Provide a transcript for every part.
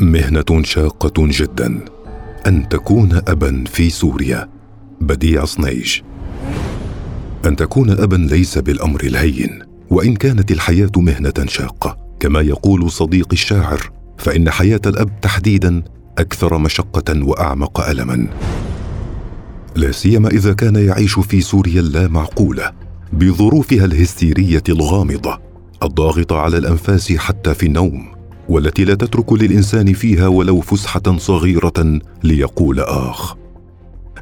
مهنة شاقة جدا أن تكون ابا في سوريا بديع صنيج. أن تكون ابا ليس بالأمر الهين وإن كانت الحياة مهنة شاقة. كما يقول صديقي الشاعر فإن حياة الأب تحديدا أكثر مشقة وأعمق الما. لا سيما إذا كان يعيش في سوريا اللامعقوله بظروفها الهستيرية الغامضة. الضاغطه على الأنفاس حتى في النوم. والتي لا تترك للإنسان فيها ولو فسحة صغيرة ليقول آخ.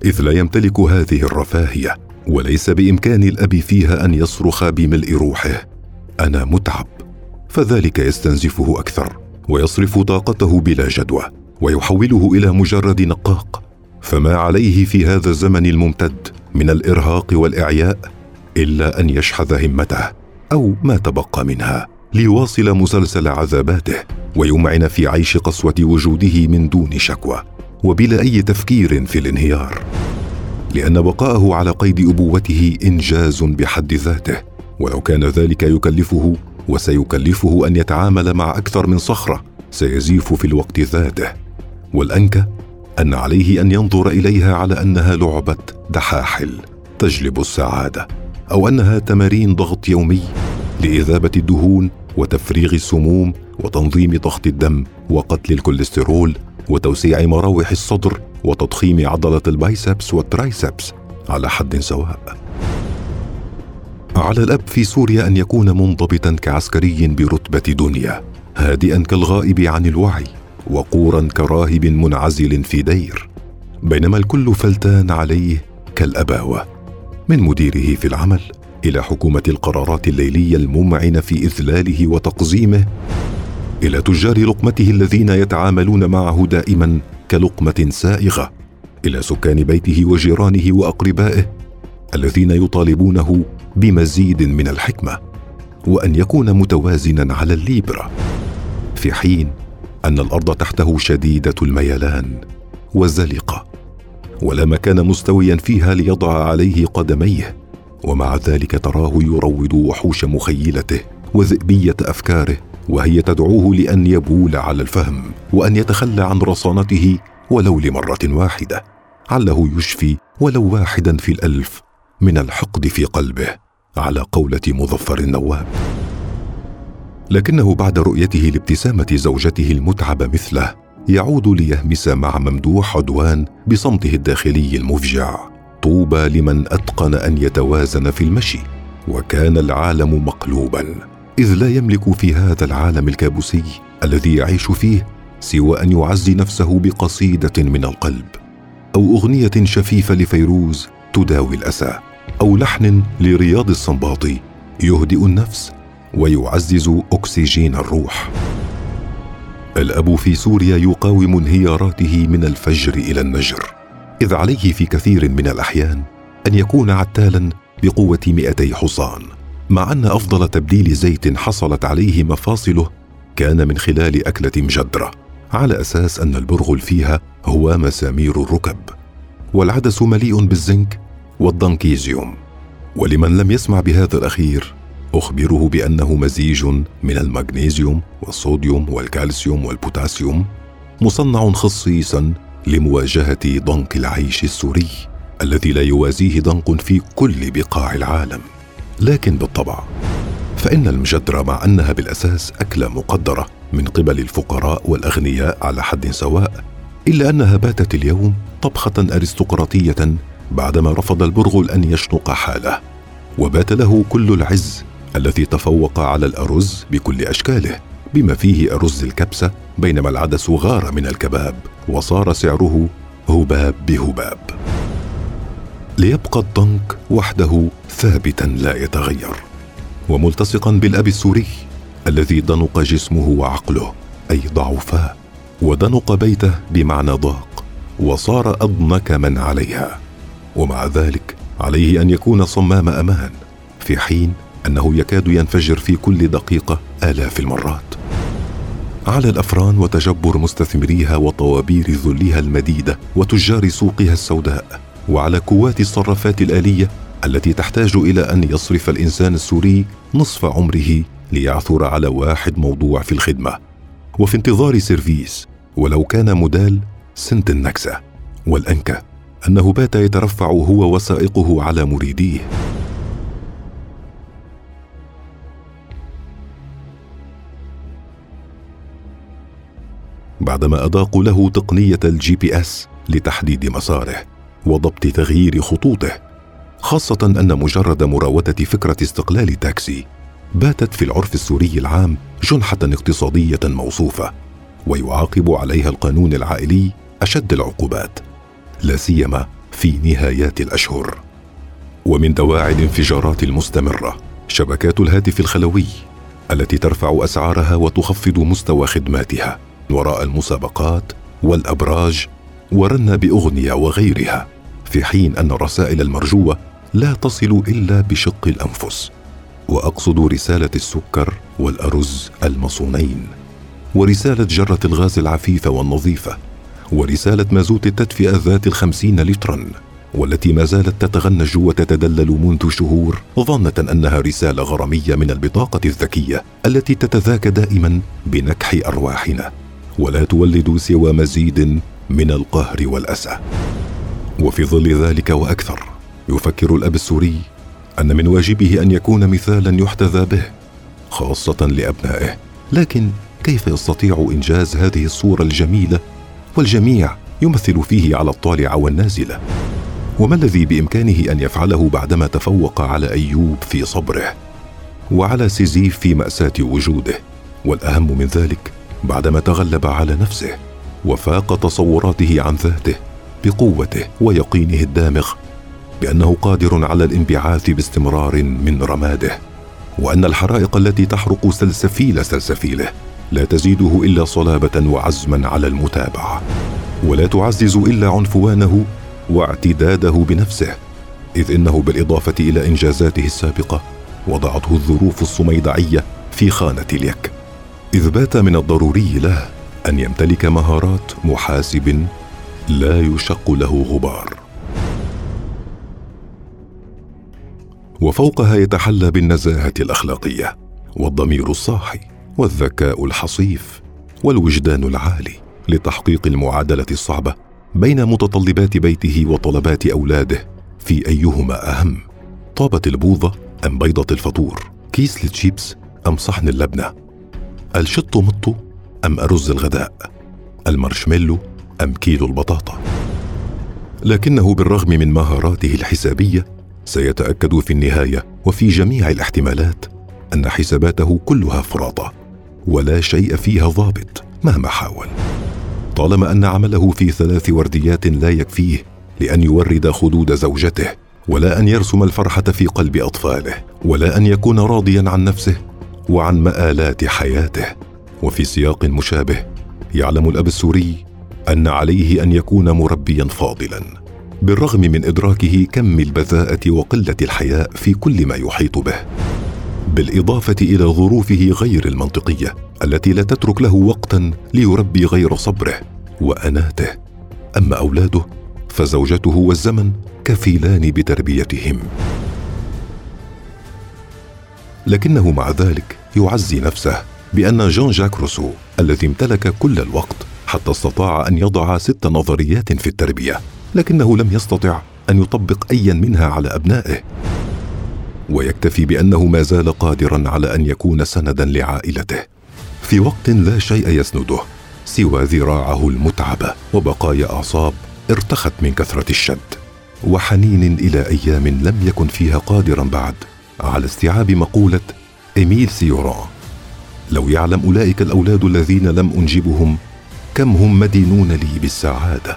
إذ لا يمتلك هذه الرفاهية وليس بإمكان الأب فيها أن يصرخ بملء روحه. أنا متعب. فذلك يستنزفه أكثر ويصرف طاقته بلا جدوى ويحوله إلى مجرد نقاق. فما عليه في هذا الزمن الممتد من الإرهاق والإعياء إلا أن يشحذ همته أو ما تبقى منها. ليواصل مسلسل عذاباته ويمعن في عيش قسوة وجوده من دون شكوى وبلا أي تفكير في الانهيار. لأن بقاءه على قيد أبوته إنجاز بحد ذاته ولو كان ذلك يكلفه وسيكلفه أن يتعامل مع أكثر من صخرة سيزيف في الوقت ذاته. والأنكى أن عليه أن ينظر إليها على أنها لعبة دحاحل تجلب السعادة أو أنها تمارين ضغط يومي لإذابة الدهون وتفريغ السموم وتنظيم ضغط الدم وقتل الكوليسترول وتوسيع مراوح الصدر وتضخيم عضلة ال biceps وال triceps على حد سواء. على الأب في سوريا أن يكون منضبطا كعسكري برتبة دنيا هادئا كالغائب عن الوعي وقورا كراهب منعزل في دير. بينما الكل فلتان عليه كالأباوة من مديره في العمل. إلى حكومة القرارات الليلية الممعن في إذلاله وتقزيمه إلى تجار لقمته الذين يتعاملون معه دائما كلقمة سائغة إلى سكان بيته وجيرانه وأقربائه الذين يطالبونه بمزيد من الحكمة وأن يكون متوازنا على الليبرا. في حين أن الأرض تحته شديدة الميلان وزلقة ولا مكان مستويا فيها ليضع عليه قدميه. ومع ذلك تراه يروض وحوش مخيلته وذئبية أفكاره وهي تدعوه لأن يبول على الفهم وأن يتخلى عن رصانته ولو لمرة واحدة. عله يشفي ولو واحدا في الألف من الحقد في قلبه على قولة مظفر النواب. لكنه بعد رؤيته لابتسامة زوجته المتعبه مثله يعود ليهمس مع ممدوح عدوان بصمته الداخلي المفجع. طوبى لمن أتقن أن يتوازن في المشي وكان العالم مقلوبا. إذ لا يملك في هذا العالم الكابوسي الذي يعيش فيه سوى أن يعزي نفسه بقصيدة من القلب أو أغنية شفيفة لفيروز تداوي الأسى أو لحن لرياض الصنباطي يهدئ النفس ويعزز أكسجين الروح. الأب في سوريا يقاوم انهياراته من الفجر إلى النجر. إذ عليه في كثير من الأحيان أن يكون عتالا بقوة مئتي حصان مع أن أفضل تبديل زيت حصلت عليه مفاصله كان من خلال أكلة مجدرة على أساس أن البرغل فيها هو مسامير الركب. والعدس مليء بالزنك والضنكيزيوم ولمن لم يسمع بهذا الأخير أخبره بأنه مزيج من المغنيسيوم والصوديوم والكالسيوم والبوتاسيوم مصنع خصيصا لمواجهة ضنك العيش السوري الذي لا يوازيه ضنك في كل بقاع العالم. لكن بالطبع فإن المجدره مع أنها بالأساس أكلة مقدرة من قبل الفقراء والأغنياء على حد سواء إلا أنها باتت اليوم طبخة أرستقراطية بعدما رفض البرغل أن يشنق حاله. وبات له كل العز الذي تفوق على الأرز بكل أشكاله. بما فيه أرز الكبسة بينما العدس غار من الكباب وصار سعره هباب بهباب. ليبقى الضنك وحده ثابتا لا يتغير. وملتصقا بالأب السوري الذي دنق جسمه وعقله أي ضعفا ودنق بيته بمعنى ضاق وصار أضنك من عليها. ومع ذلك عليه أن يكون صمام أمان في حين أنه يكاد ينفجر في كل دقيقة آلاف المرات. على الأفران وتجبر مستثمريها وطوابير ذلها المديدة وتجار سوقها السوداء وعلى كوات الصرافات الآلية التي تحتاج إلى أن يصرف الإنسان السوري نصف عمره ليعثر على واحد موضوع في الخدمة. وفي انتظار سيرفيس ولو كان موديل سنة النكسة والأنكى أنه بات يترفع هو وسائقه على مريديه. بعدما أضافوا له تقنية ال GPS لتحديد مساره وضبط تغيير خطوطه خاصة أن مجرد مراودة فكرة استقلال تاكسي باتت في العرف السوري العام جنحة اقتصادية موصوفة ويعاقب عليها القانون العائلي أشد العقوبات لا سيما في نهايات الأشهر. ومن دواعي الانفجارات المستمرة شبكات الهاتف الخلوي التي ترفع أسعارها وتخفض مستوى خدماتها. وراء المسابقات والأبراج ورن بأغنية وغيرها في حين أن الرسائل المرجوة لا تصل إلا بشق الأنفس. وأقصد رسالة السكر والأرز المصونين. ورسالة جرة الغاز العفيفة والنظيفة. ورسالة مازوت التدفئة ذات الخمسين لترا والتي ما زالت تتغنج وتتدلل منذ شهور ظنة أنها رسالة غرامية من البطاقة الذكية التي تتذاكى دائما بنكح أرواحنا. ولا تولد سوى مزيد من القهر والأسى. وفي ظل ذلك وأكثر يفكر الأب السوري أن من واجبه أن يكون مثالا يحتذى به خاصة لأبنائه. لكن كيف يستطيع إنجاز هذه الصورة الجميلة؟ والجميع يمثل فيه على الطالع والنازلة. وما الذي بإمكانه أن يفعله بعدما تفوق على أيوب في صبره؟ وعلى سيزيف في مأساة وجوده. والأهم من ذلك بعدما تغلب على نفسه وفاق تصوراته عن ذاته بقوته ويقينه الدامغ بأنه قادر على الانبعاث باستمرار من رماده وأن الحرائق التي تحرق سلسفيل سلسفيله لا تزيده إلا صلابة وعزما على المتابعة ولا تعزز إلا عنفوانه واعتداده بنفسه إذ إنه بالإضافة إلى إنجازاته السابقة وضعته الظروف الصميدعية في خانة اليك. إذ بات من الضروري له أن يمتلك مهارات محاسب لا يشق له غبار. وفوقها يتحلى بالنزاهة الأخلاقية والضمير الصاحي والذكاء الحصيف والوجدان العالي لتحقيق المعادلة الصعبة بين متطلبات بيته وطلبات أولاده فأيهما أهم طابة البوظة أم بيضة الفطور كيس التشيبس أم صحن اللبنة. الشط مط أم أرز الغداء؟ المارشميلو أم كيلو البطاطا؟ لكنه بالرغم من مهاراته الحسابية سيتأكد في النهاية وفي جميع الاحتمالات أن حساباته كلها فراطة ولا شيء فيها ضابط مهما حاول. طالما أن عمله في ثلاث ورديات لا يكفيه لأن يورد خدود زوجته ولا أن يرسم الفرحة في قلب أطفاله ولا أن يكون راضيا عن نفسه وعن مآلات حياته. وفي سياق مشابه يعلم الأب السوري أن عليه أن يكون مربيا فاضلا بالرغم من إدراكه كم البذاءة وقلة الحياء في كل ما يحيط به بالإضافة إلى ظروفه غير المنطقية التي لا تترك له وقتا ليربي غير صبره وأناته. أما أولاده فزوجته والزمن كفيلان بتربيتهم. لكنه مع ذلك يعزي نفسه بأن جان جاك روسو الذي امتلك كل الوقت حتى استطاع أن يضع ست نظريات في التربية لكنه لم يستطع أن يطبق أيا منها على أبنائه. ويكتفي بأنه ما زال قادرا على أن يكون سندا لعائلته. في وقت لا شيء يسنده سوى ذراعه المتعبة وبقايا أعصاب ارتخت من كثرة الشد. وحنين إلى أيام لم يكن فيها قادرا بعد. على استيعاب مقولة إيميل سيوران لو يعلم أولئك الأولاد الذين لم أنجبهم كم هم مدينون لي بالسعادة؟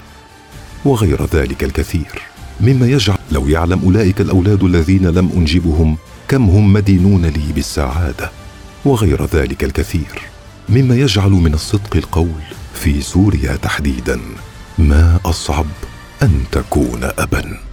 وغير ذلك الكثير. مما يجعل لو يعلم أولئك الأولاد الذين لم أنجبهم كم هم مدينون لي بالسعادة؟ وغير ذلك الكثير. مما يجعل من الصدق القول في سوريا تحديدا ما أصعب أن تكون أبًا؟